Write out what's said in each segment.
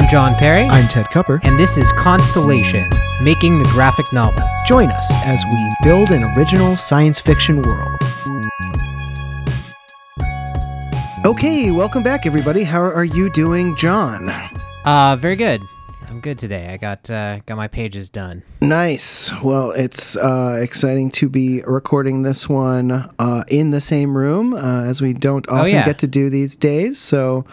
I'm John Perry, I'm Ted Cupper. and this is Constellation, making the graphic novel. Join us as we build an original science fiction world. Okay, welcome back, everybody. How are you doing, John? Uh, very good. I'm good today. I got uh, got my pages done. Nice. Well, it's uh, exciting to be recording this one uh, in the same room uh, as we don't often Oh, yeah. get to do these days. So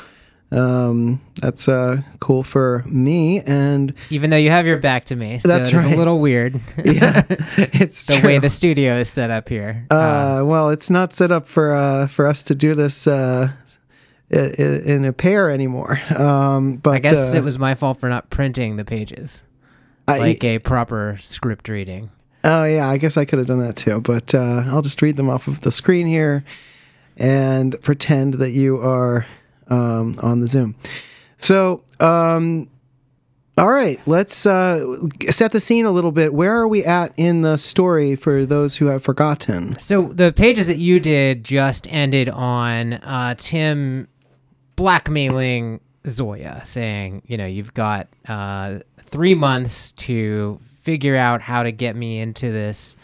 um, that's uh, cool for me. And Even though you have your back to me, so That's it's right. a little weird. yeah, it's the true. way the studio is set up here. Uh, well, it's not set up for uh, for us to do this uh, in a pair anymore. Um, but I guess uh, it was my fault for not printing the pages I- like a proper script reading. oh yeah, I guess I could have done that too. But uh, I'll just read them off of the screen here and pretend that you are um, on the Zoom. So. Um, all right, let's uh, set the scene a little bit. Where are we at in the story for those who have forgotten? So the pages that you did just ended on uh, Tim blackmailing Zoya, saying, you know, you've got uh, three months to figure out how to get me into this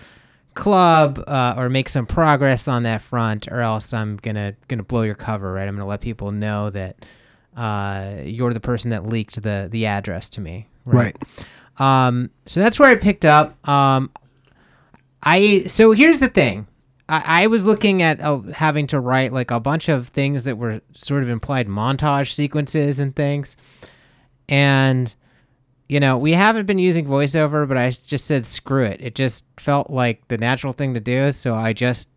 club uh, or make some progress on that front, or else I'm gonna gonna blow your cover. Right? I'm gonna let people know that uh, you're the person that leaked the the address to me. Right. Um, so that's where I picked up. Um, I so here's the thing. I, I was looking at uh, having to write like a bunch of things that were sort of implied montage sequences and things, and you know we haven't been using voiceover, but I just said screw it. It just felt like the natural thing to do, so I just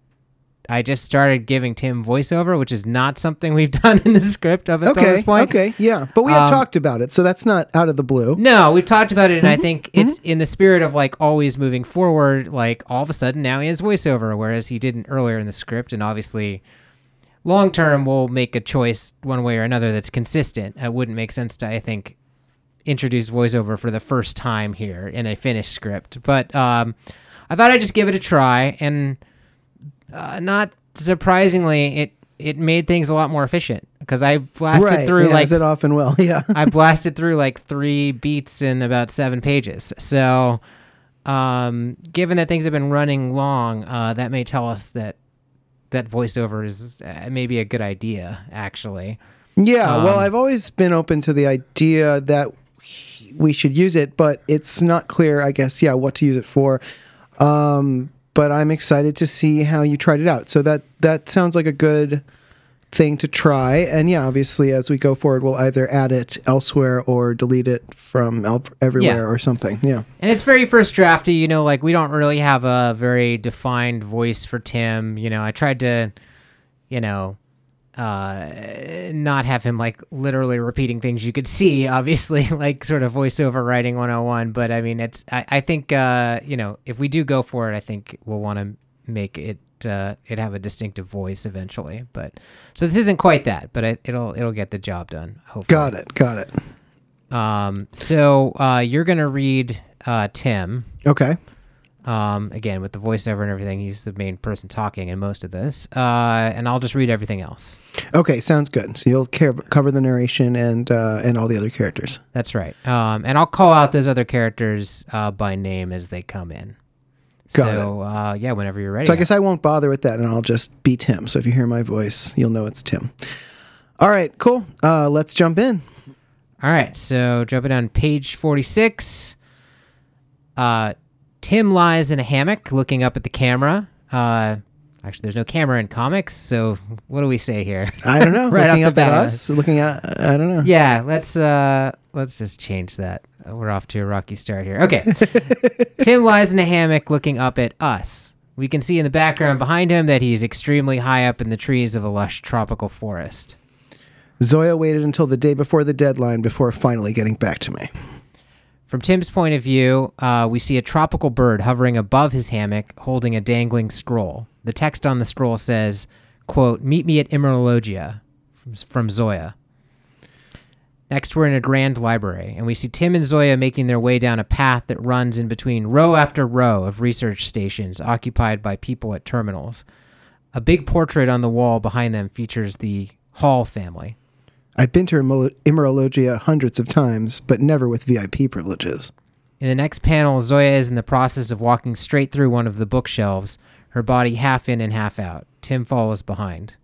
I just started giving Tim voiceover, which is not something we've done in the script up until Okay. this point. Okay. Yeah, but we have Um, talked about it, so that's not out of the blue. No, we've talked about it, and I think it's in the spirit of like always moving forward. Like all of a sudden now he has voiceover, whereas he didn't earlier in the script. And obviously, long term, we'll make a choice one way or another that's consistent. It wouldn't make sense to, I think, introduce voiceover for the first time here in a finished script. But um, I thought I'd just give it a try, and uh, not surprisingly, it it made things a lot more efficient because I blasted right. through yeah, like as it often will. Yeah. I blasted through like three beats in about seven pages. So, um, given that things have been running long, uh, that may tell us that that voiceover is uh, maybe a good idea, actually. Yeah, well, Um, I've always been open to the idea that we should use it, but it's not clear, I guess, yeah, what to use it for. Um, but I'm excited to see how you tried it out. So that that sounds like a good thing to try. And yeah, obviously, as we go forward, we'll either add it elsewhere or delete it from el- everywhere Yeah. or something. Yeah. And it's very first drafty, you know, like we don't really have a very defined voice for Tim. You know, I tried to, you know, uh, not have him like literally repeating things you could see, obviously, like sort of voiceover writing 101. But I mean, it's, I, I think, uh, you know, if we do go for it, I think we'll want to make it, uh, it have a distinctive voice eventually. But so this isn't quite that, but it, it'll, it'll get the job done. Hopefully. Got it. Got it. Um, so, uh, you're going to read, uh, Tim. Okay. Um, again, with the voiceover and everything, he's the main person talking in most of this. Uh, and I'll just read everything else. Okay. Sounds good. So you'll care- cover the narration and uh, and all the other characters. That's right. Um, and I'll call out those other characters uh, by name as they come in. Got so, uh, yeah, whenever you're ready. So I guess I won't bother with that, and I'll just be Tim. So if you hear my voice, you'll know it's Tim. All right, cool. Uh, let's jump in. All right. So, jumping on page 46. Uh, Tim lies in a hammock looking up at the camera. Uh, actually, there's no camera in comics. So, what do we say here? I don't know. Right looking up at us, looking at I don't know. Yeah, let's uh let's just change that. We're off to a rocky start here. Okay. Tim lies in a hammock looking up at us. We can see in the background behind him that he's extremely high up in the trees of a lush tropical forest. Zoya waited until the day before the deadline before finally getting back to me. From Tim's point of view, uh, we see a tropical bird hovering above his hammock holding a dangling scroll. The text on the scroll says, quote, Meet me at Emeralogia from, from Zoya. Next, we're in a grand library, and we see Tim and Zoya making their way down a path that runs in between row after row of research stations occupied by people at terminals. A big portrait on the wall behind them features the Hall family. I'd been to Immorologia hundreds of times, but never with VIP privileges. In the next panel, Zoya is in the process of walking straight through one of the bookshelves, her body half in and half out. Tim follows behind.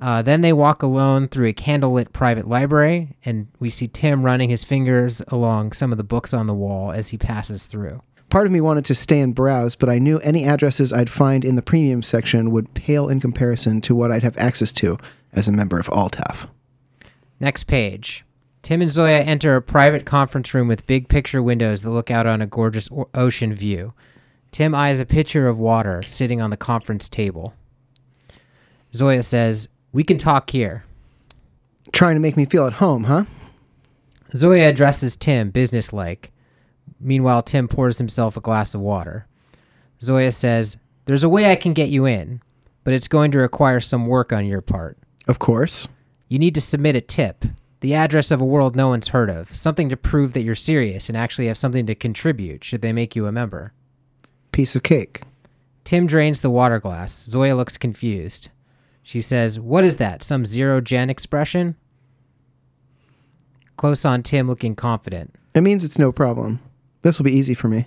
Uh, then they walk alone through a candlelit private library, and we see Tim running his fingers along some of the books on the wall as he passes through. Part of me wanted to stay and browse, but I knew any addresses I'd find in the premium section would pale in comparison to what I'd have access to as a member of Altaf. Next page. Tim and Zoya enter a private conference room with big picture windows that look out on a gorgeous o- ocean view. Tim eyes a pitcher of water sitting on the conference table. Zoya says, We can talk here. Trying to make me feel at home, huh? Zoya addresses Tim businesslike. Meanwhile, Tim pours himself a glass of water. Zoya says, There's a way I can get you in, but it's going to require some work on your part. Of course. You need to submit a tip, the address of a world no one's heard of, something to prove that you're serious and actually have something to contribute should they make you a member. Piece of cake. Tim drains the water glass. Zoya looks confused. She says, What is that? Some zero gen expression? Close on Tim looking confident. It means it's no problem. This will be easy for me.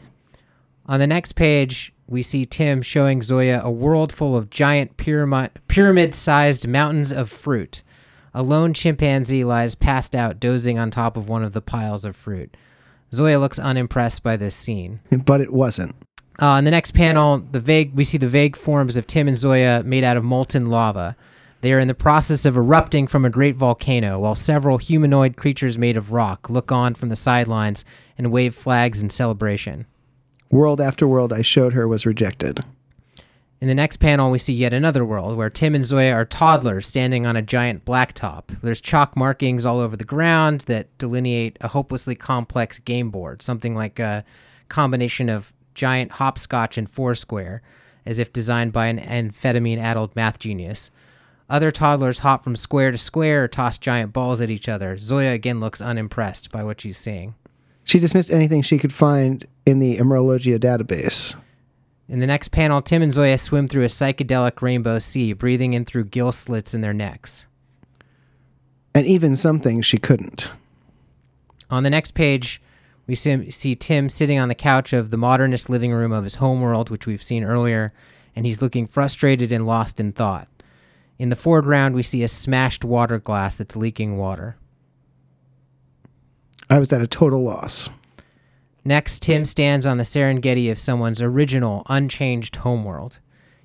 On the next page, we see Tim showing Zoya a world full of giant pyramid sized mountains of fruit. A lone chimpanzee lies passed out, dozing on top of one of the piles of fruit. Zoya looks unimpressed by this scene. But it wasn't. Uh, in the next panel, the vague we see the vague forms of Tim and Zoya made out of molten lava. They are in the process of erupting from a great volcano, while several humanoid creatures made of rock look on from the sidelines and wave flags in celebration. World after world I showed her was rejected. In the next panel, we see yet another world where Tim and Zoya are toddlers standing on a giant blacktop. There's chalk markings all over the ground that delineate a hopelessly complex game board, something like a combination of giant hopscotch and foursquare, as if designed by an amphetamine addled math genius. Other toddlers hop from square to square or toss giant balls at each other. Zoya again looks unimpressed by what she's seeing. She dismissed anything she could find in the Emerologia database. In the next panel, Tim and Zoya swim through a psychedelic rainbow sea, breathing in through gill slits in their necks. And even some things she couldn't. On the next page, we see, see Tim sitting on the couch of the modernist living room of his homeworld, which we've seen earlier, and he's looking frustrated and lost in thought. In the foreground, we see a smashed water glass that's leaking water. I was at a total loss. Next, Tim stands on the Serengeti of someone's original, unchanged homeworld.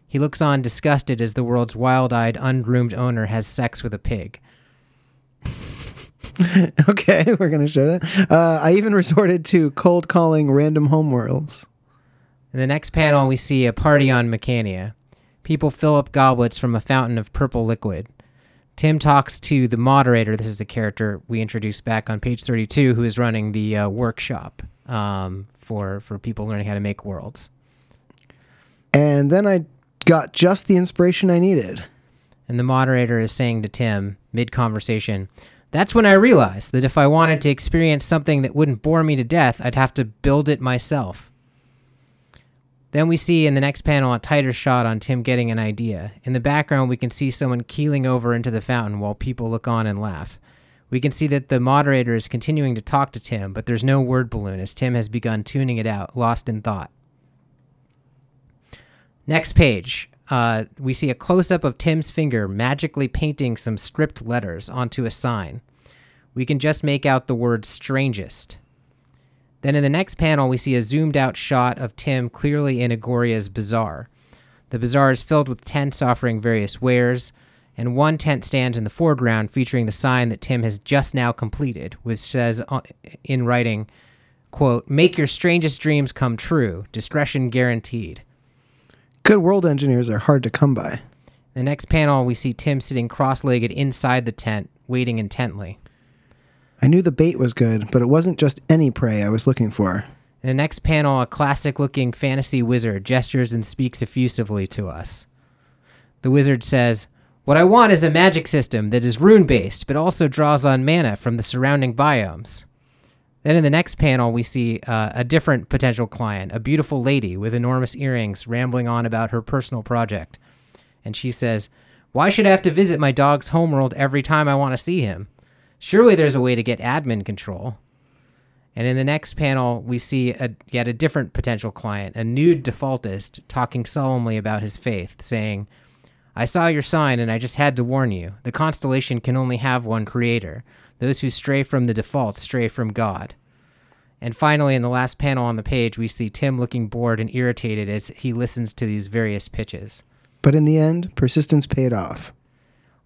He looks on disgusted as the world's wild eyed, ungroomed owner has sex with a pig. okay, we're going to show that. Uh, I even resorted to cold calling random homeworlds. In the next panel, we see a party on Mecania. People fill up goblets from a fountain of purple liquid. Tim talks to the moderator. This is a character we introduced back on page 32 who is running the uh, workshop um, for, for people learning how to make worlds. And then I got just the inspiration I needed. And the moderator is saying to Tim, mid conversation, that's when I realized that if I wanted to experience something that wouldn't bore me to death, I'd have to build it myself. Then we see in the next panel a tighter shot on Tim getting an idea. In the background, we can see someone keeling over into the fountain while people look on and laugh. We can see that the moderator is continuing to talk to Tim, but there's no word balloon as Tim has begun tuning it out, lost in thought. Next page, uh, we see a close up of Tim's finger magically painting some script letters onto a sign. We can just make out the word strangest. Then in the next panel, we see a zoomed out shot of Tim clearly in Agoria's bazaar. The bazaar is filled with tents offering various wares, and one tent stands in the foreground featuring the sign that Tim has just now completed, which says uh, in writing, quote, Make your strangest dreams come true, discretion guaranteed. Good world engineers are hard to come by. The next panel, we see Tim sitting cross legged inside the tent, waiting intently. I knew the bait was good, but it wasn't just any prey I was looking for. In the next panel, a classic looking fantasy wizard gestures and speaks effusively to us. The wizard says, What I want is a magic system that is rune based, but also draws on mana from the surrounding biomes. Then in the next panel, we see uh, a different potential client, a beautiful lady with enormous earrings rambling on about her personal project. And she says, Why should I have to visit my dog's homeworld every time I want to see him? Surely there's a way to get admin control. And in the next panel, we see a, yet a different potential client, a nude defaultist, talking solemnly about his faith, saying, I saw your sign and I just had to warn you. The constellation can only have one creator. Those who stray from the default stray from God. And finally, in the last panel on the page, we see Tim looking bored and irritated as he listens to these various pitches. But in the end, persistence paid off.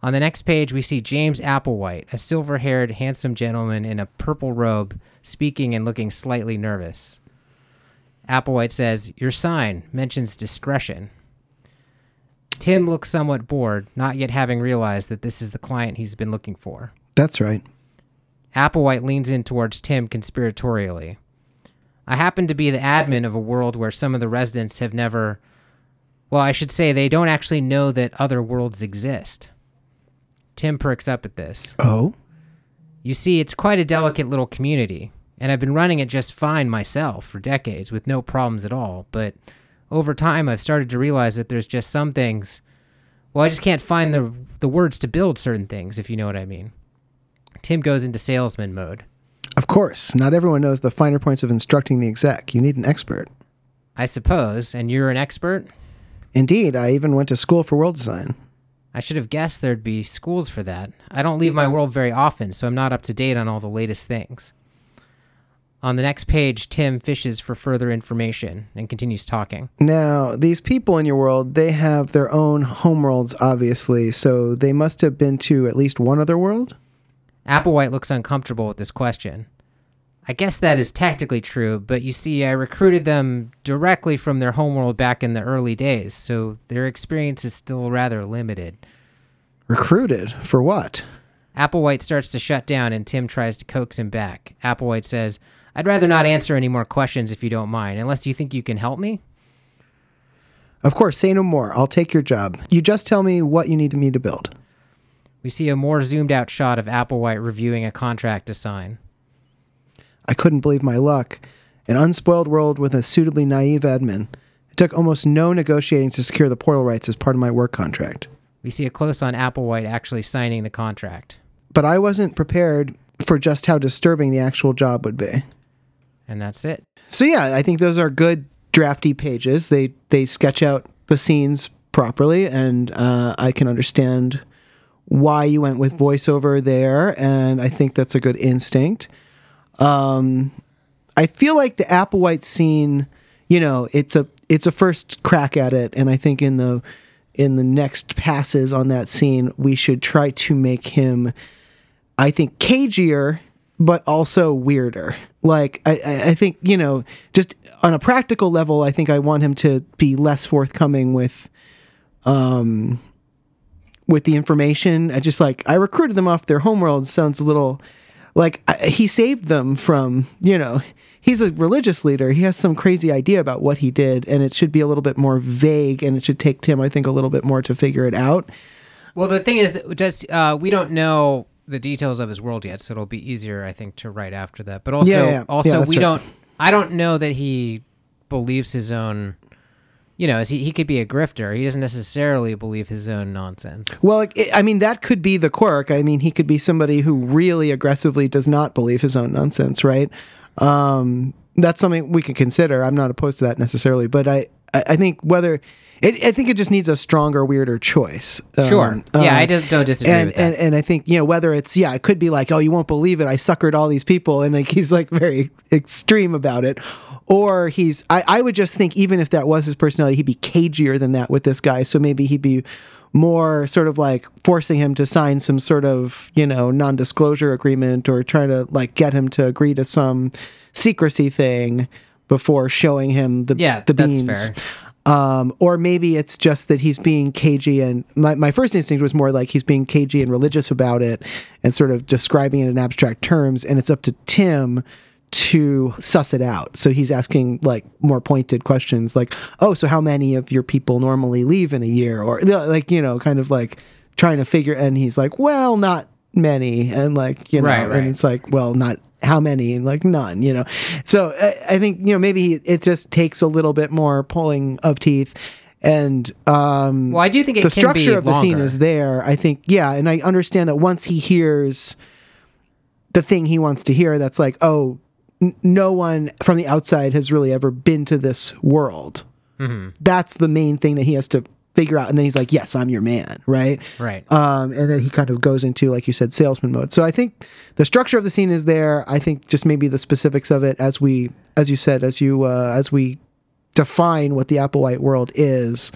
On the next page, we see James Applewhite, a silver haired, handsome gentleman in a purple robe, speaking and looking slightly nervous. Applewhite says, Your sign mentions discretion. Tim looks somewhat bored, not yet having realized that this is the client he's been looking for. That's right. Applewhite leans in towards Tim conspiratorially. I happen to be the admin of a world where some of the residents have never. Well, I should say they don't actually know that other worlds exist. Tim perks up at this. Oh? You see, it's quite a delicate little community, and I've been running it just fine myself for decades with no problems at all, but over time I've started to realize that there's just some things well, I just can't find the the words to build certain things, if you know what I mean. Tim goes into salesman mode. Of course, not everyone knows the finer points of instructing the exec. You need an expert. I suppose, and you're an expert? Indeed, I even went to school for world design. I should have guessed there'd be schools for that. I don't leave my world very often, so I'm not up to date on all the latest things. On the next page, Tim fishes for further information and continues talking. Now, these people in your world, they have their own homeworlds, obviously, so they must have been to at least one other world? Applewhite looks uncomfortable with this question. I guess that is technically true, but you see, I recruited them directly from their homeworld back in the early days, so their experience is still rather limited. Recruited? For what? Applewhite starts to shut down, and Tim tries to coax him back. Applewhite says, I'd rather not answer any more questions if you don't mind, unless you think you can help me? Of course, say no more. I'll take your job. You just tell me what you need me to build. We see a more zoomed out shot of Applewhite reviewing a contract to sign. I couldn't believe my luck. An unspoiled world with a suitably naive admin. It took almost no negotiating to secure the portal rights as part of my work contract. We see a close on Applewhite actually signing the contract. But I wasn't prepared for just how disturbing the actual job would be. And that's it. So yeah, I think those are good drafty pages. They they sketch out the scenes properly, and uh, I can understand why you went with voiceover there, and I think that's a good instinct. Um, I feel like the Applewhite scene, you know, it's a it's a first crack at it, and I think in the in the next passes on that scene, we should try to make him, I think, cagier, but also weirder. Like I, I think you know, just on a practical level, I think I want him to be less forthcoming with, um, with the information. I just like I recruited them off their homeworld. Sounds a little like I, he saved them from you know he's a religious leader he has some crazy idea about what he did and it should be a little bit more vague and it should take tim i think a little bit more to figure it out Well, the thing is, just uh, we don't know the details of his world yet, so it'll be easier, I think, to write after that. But also, Yeah, yeah. also, Yeah, we right. don't. I don't know that he believes his own. You know, as he, he could be a grifter. He doesn't necessarily believe his own nonsense. well it, i mean that could be the quirk i mean he could be somebody who really aggressively does not believe his own nonsense right um, that's something we can consider i'm not opposed to that necessarily but i i, I think whether it, I think it just needs a stronger, weirder choice. Um, Sure. yeah, I um, just don't disagree and, with that. and and I think you know whether it's yeah, it could be like oh you won't believe it, I suckered all these people, and like he's like very extreme about it, or he's I I would just think even if that was his personality, he'd be cagier than that with this guy, so maybe he'd be more sort of like forcing him to sign some sort of you know non-disclosure agreement or trying to like get him to agree to some secrecy thing before showing him the Yeah, the that's beans. fair. um, or maybe it's just that he's being cagey and my, my first instinct was more like he's being cagey and religious about it and sort of describing it in abstract terms. And it's up to tim to suss it out. So he's asking like more pointed questions like oh so how many of your people normally leave in a year? Or like you know kind of like trying to figure and he's like well not many. And like you know Right, right. and it's like well not how many? And like none you know. So I, I think you know maybe it just takes a little bit more pulling of teeth and um, Well, I do think it the structure of the scene is there. I think, yeah, and I understand that once he hears the thing he wants to hear, that's like, oh, n- no one from the outside has really ever been to this world. Mm-hmm. That's the main thing that he has to figure out, and then he's like, yes, I'm your man, right? Right. Um, and then he kind of goes into, like you said, salesman mode. So I think the structure of the scene is there. I think just maybe the specifics of it, as we, as you said, as you, uh, as we define what the Applewhite world is,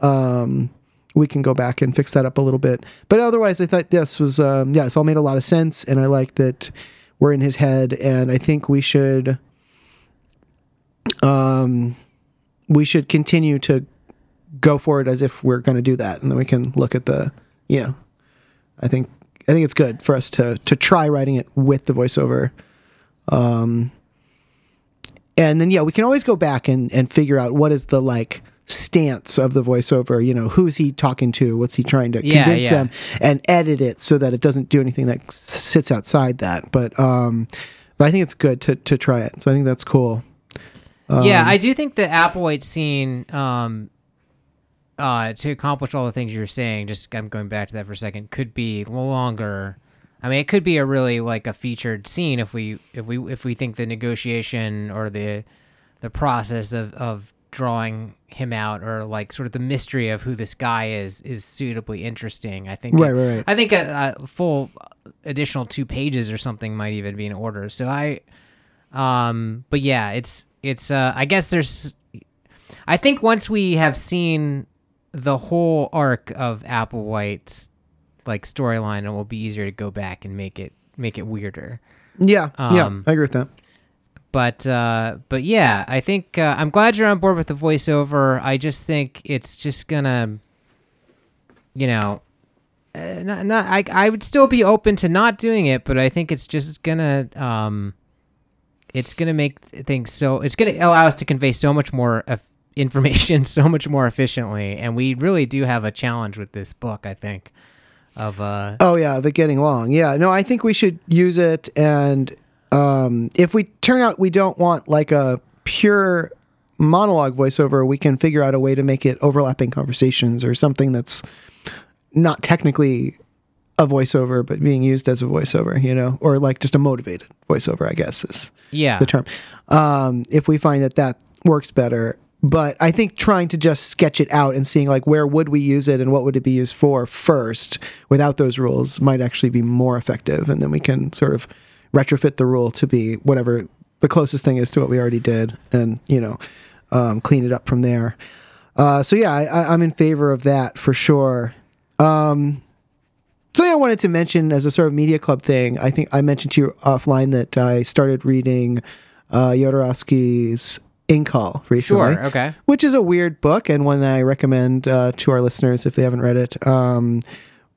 um, we can go back and fix that up a little bit. But otherwise, I thought this was, um, yeah, it's all made a lot of sense, and I like that we're in his head, and I think we should, um, we should continue to go for it as if we're going to do that, and then we can look at the, you know, I think I think it's good for us to to try writing it with the voiceover. Um, and then yeah, we can always go back and and figure out what is the like stance of the voiceover. You know, who's he talking to? What's he trying to Yeah, convince yeah. them? And edit it so that it doesn't do anything that sits outside that. But um, but I think it's good to to try it. So I think that's cool. yeah, Um, I do think the Applewhite scene, um, uh, to accomplish all the things you're saying, just I'm going back to that for a second, could be longer. I mean, it could be a really like a featured scene if we if we if we think the negotiation or the the process of of drawing him out or like sort of the mystery of who this guy is is suitably interesting. I think Right, it- right, right. I think a, a full additional two pages or something might even be in order. So I, um, but yeah, it's it's. Uh, I guess there's. I think once we have seen the whole arc of Applewhite's like storyline, it will be easier to go back and make it make it weirder. Yeah, yeah, Um, I agree with that. But uh, but yeah, I think uh, I'm glad you're on board with the voiceover. I just think it's just gonna, you know, uh, not, not I I would still be open to not doing it, but I think it's just gonna um, it's gonna make things so it's gonna allow us to convey so much more information so much more efficiently, and we really do have a challenge with this book. I think of uh Oh yeah, of it getting long. Yeah, no, I think we should use it, and um, if we turn out we don't want like a pure monologue voiceover, we can figure out a way to make it overlapping conversations or something that's not technically a voiceover, but being used as a voiceover, you know, or like just a motivated voiceover, I guess is yeah the term. Um, if we find that that works better. But I think trying to just sketch it out and seeing like where would we use it and what would it be used for first without those rules might actually be more effective. And then we can sort of retrofit the rule to be whatever the closest thing is to what we already did and, you know, um, clean it up from there. Uh, so yeah, I, I'm in favor of that for sure. Um, something I wanted to mention as a sort of media club thing. I think I mentioned to you offline that I started reading uh, Jodorowsky's Incal recently, sure okay which is a weird book and one that I recommend uh, to our listeners if they haven't read it. Um,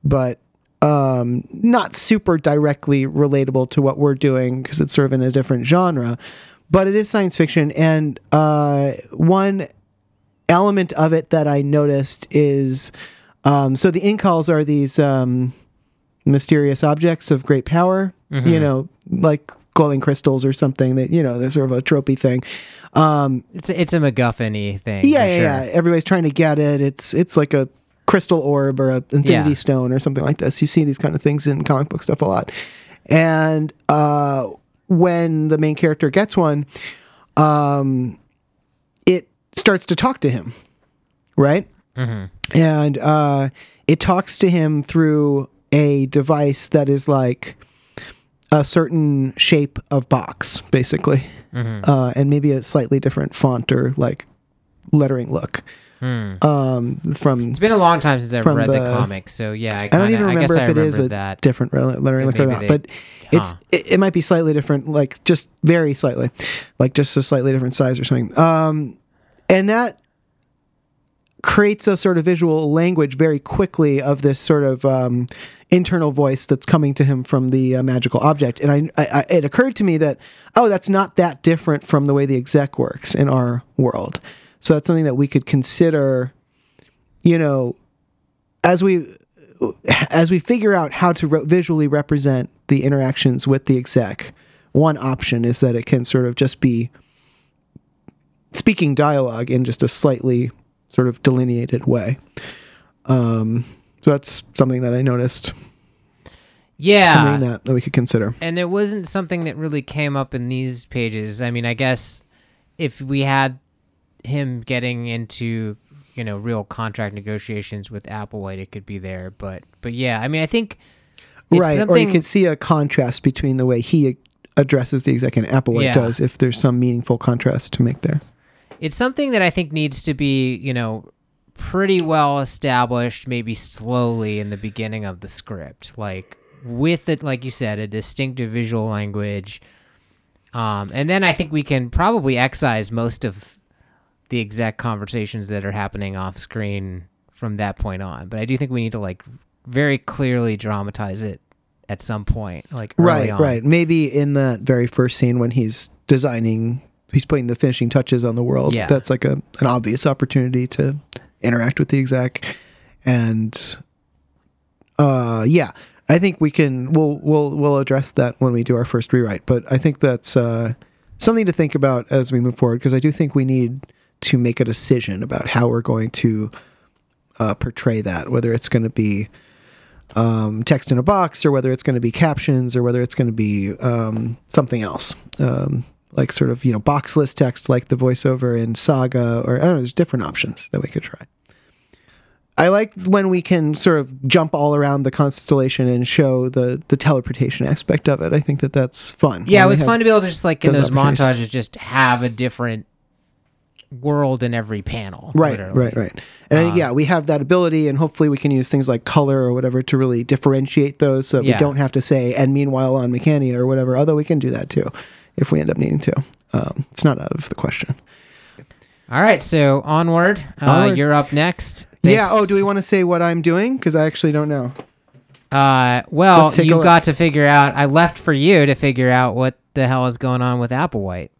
but um, not super directly relatable to what we're doing because it's sort of in a different genre. But it is science fiction, and uh, one element of it that I noticed is um, so the Incals are these um, mysterious objects of great power, you know, like glowing crystals or something that you know they're sort of a tropey thing. Um, it's a, it's a MacGuffin-y thing yeah, yeah, sure. yeah. Everybody's trying to get it. It's it's like a crystal orb or a infinity Yeah. stone or something like this. You see these kind of things in comic book stuff a lot. And uh, when the main character gets one, um, it starts to talk to him, right? And uh, it talks to him through a device that is like a certain shape of box, basically, uh, and maybe a slightly different font or like lettering look. Um, from It's been a long time since I've read the, the- comics, so yeah, I, I kinda, don't even I guess remember I if it is a that. different re- lettering look or not, they- but it's Huh. it, it might be slightly different, like just very slightly, like just a slightly different size or something. Um, and that creates a sort of visual language very quickly of this sort of um, internal voice that's coming to him from the uh, magical object. And I, I, I, it occurred to me that oh, that's not that different from the way the exec works in our world. So that's something that we could consider. You know, as we as we figure out how to re- visually represent the interactions with the exec, one option is that it can sort of just be speaking dialogue in just a slightly sort of delineated way. Um, so that's something that I noticed Yeah. that that we could consider. and it wasn't something that really came up in these pages. I mean, I guess if we had him getting into you know real contract negotiations with Applewhite, it could be there. But but yeah, I mean, I think it's right, or you something- could see a contrast between the way he addresses the exec and Applewhite Yeah. does, if there's some meaningful contrast to make there. it's something that I think needs to be you know pretty well established, maybe slowly in the beginning of the script, like with it, like you said, a distinctive visual language. Um, and then I think we can probably excise most of the exec conversations that are happening off screen from that point on. But I do think we need to like very clearly dramatize it at some point, like early right, on. right. Maybe in that very first scene when he's designing, he's putting the finishing touches on the world. Yeah. That's like a an obvious opportunity to interact with the exec, and uh, yeah, I think we can. We'll we'll we'll address that when we do our first rewrite. But I think that's uh, something to think about as we move forward because I do think we need to make a decision about how we're going to uh, portray that, whether it's going to be um, text in a box or whether it's going to be captions or whether it's going to be um, something else. Um, like sort of you know boxless text like the voiceover in saga or i don't know there's different options that we could try. I like when we can sort of jump all around the constellation and show the the teleportation aspect of it. I think that that's fun. Yeah, it was fun to be able to just like in those those montages just have a different world in every panel. Right, literally. right, right. And I think, Um, yeah, we have that ability, and hopefully we can use things like color or whatever to really differentiate those, so Yeah. we don't have to say "and meanwhile on Mechania" or whatever. Although we can do that too, if we end up needing to. Um, it's not out of the question. All right, so onward. Uh, Onward. You're up next. Yeah. Oh, do we want to say what I'm doing? Because I actually don't know. Uh, well, Let's take a you've got to figure out. I left for you to figure out what the hell is going on with Applewhite.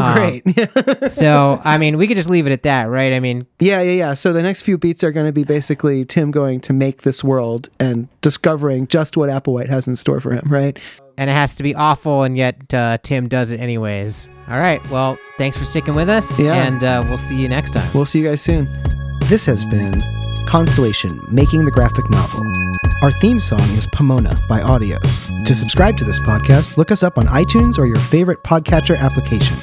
Oh, Um, great. So, I mean, we could just leave it at that, right? I mean, yeah, yeah, yeah. So the next few beats are going to be basically Tim going to make this world and discovering just what Applewhite has in store for him. Right. and it has to be awful, and yet uh, Tim does it anyways. All right. Well, thanks for sticking with us, Yeah. and uh, we'll see you next time. We'll see you guys soon. This has been Constellation Making the Graphic Novel. Our theme song is Pomona by Audios. To subscribe to this podcast, look us up on iTunes or your favorite podcatcher application.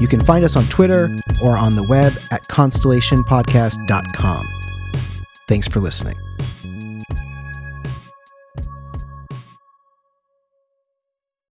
You can find us on Twitter or on the web at constellationpodcast.com. Thanks for listening.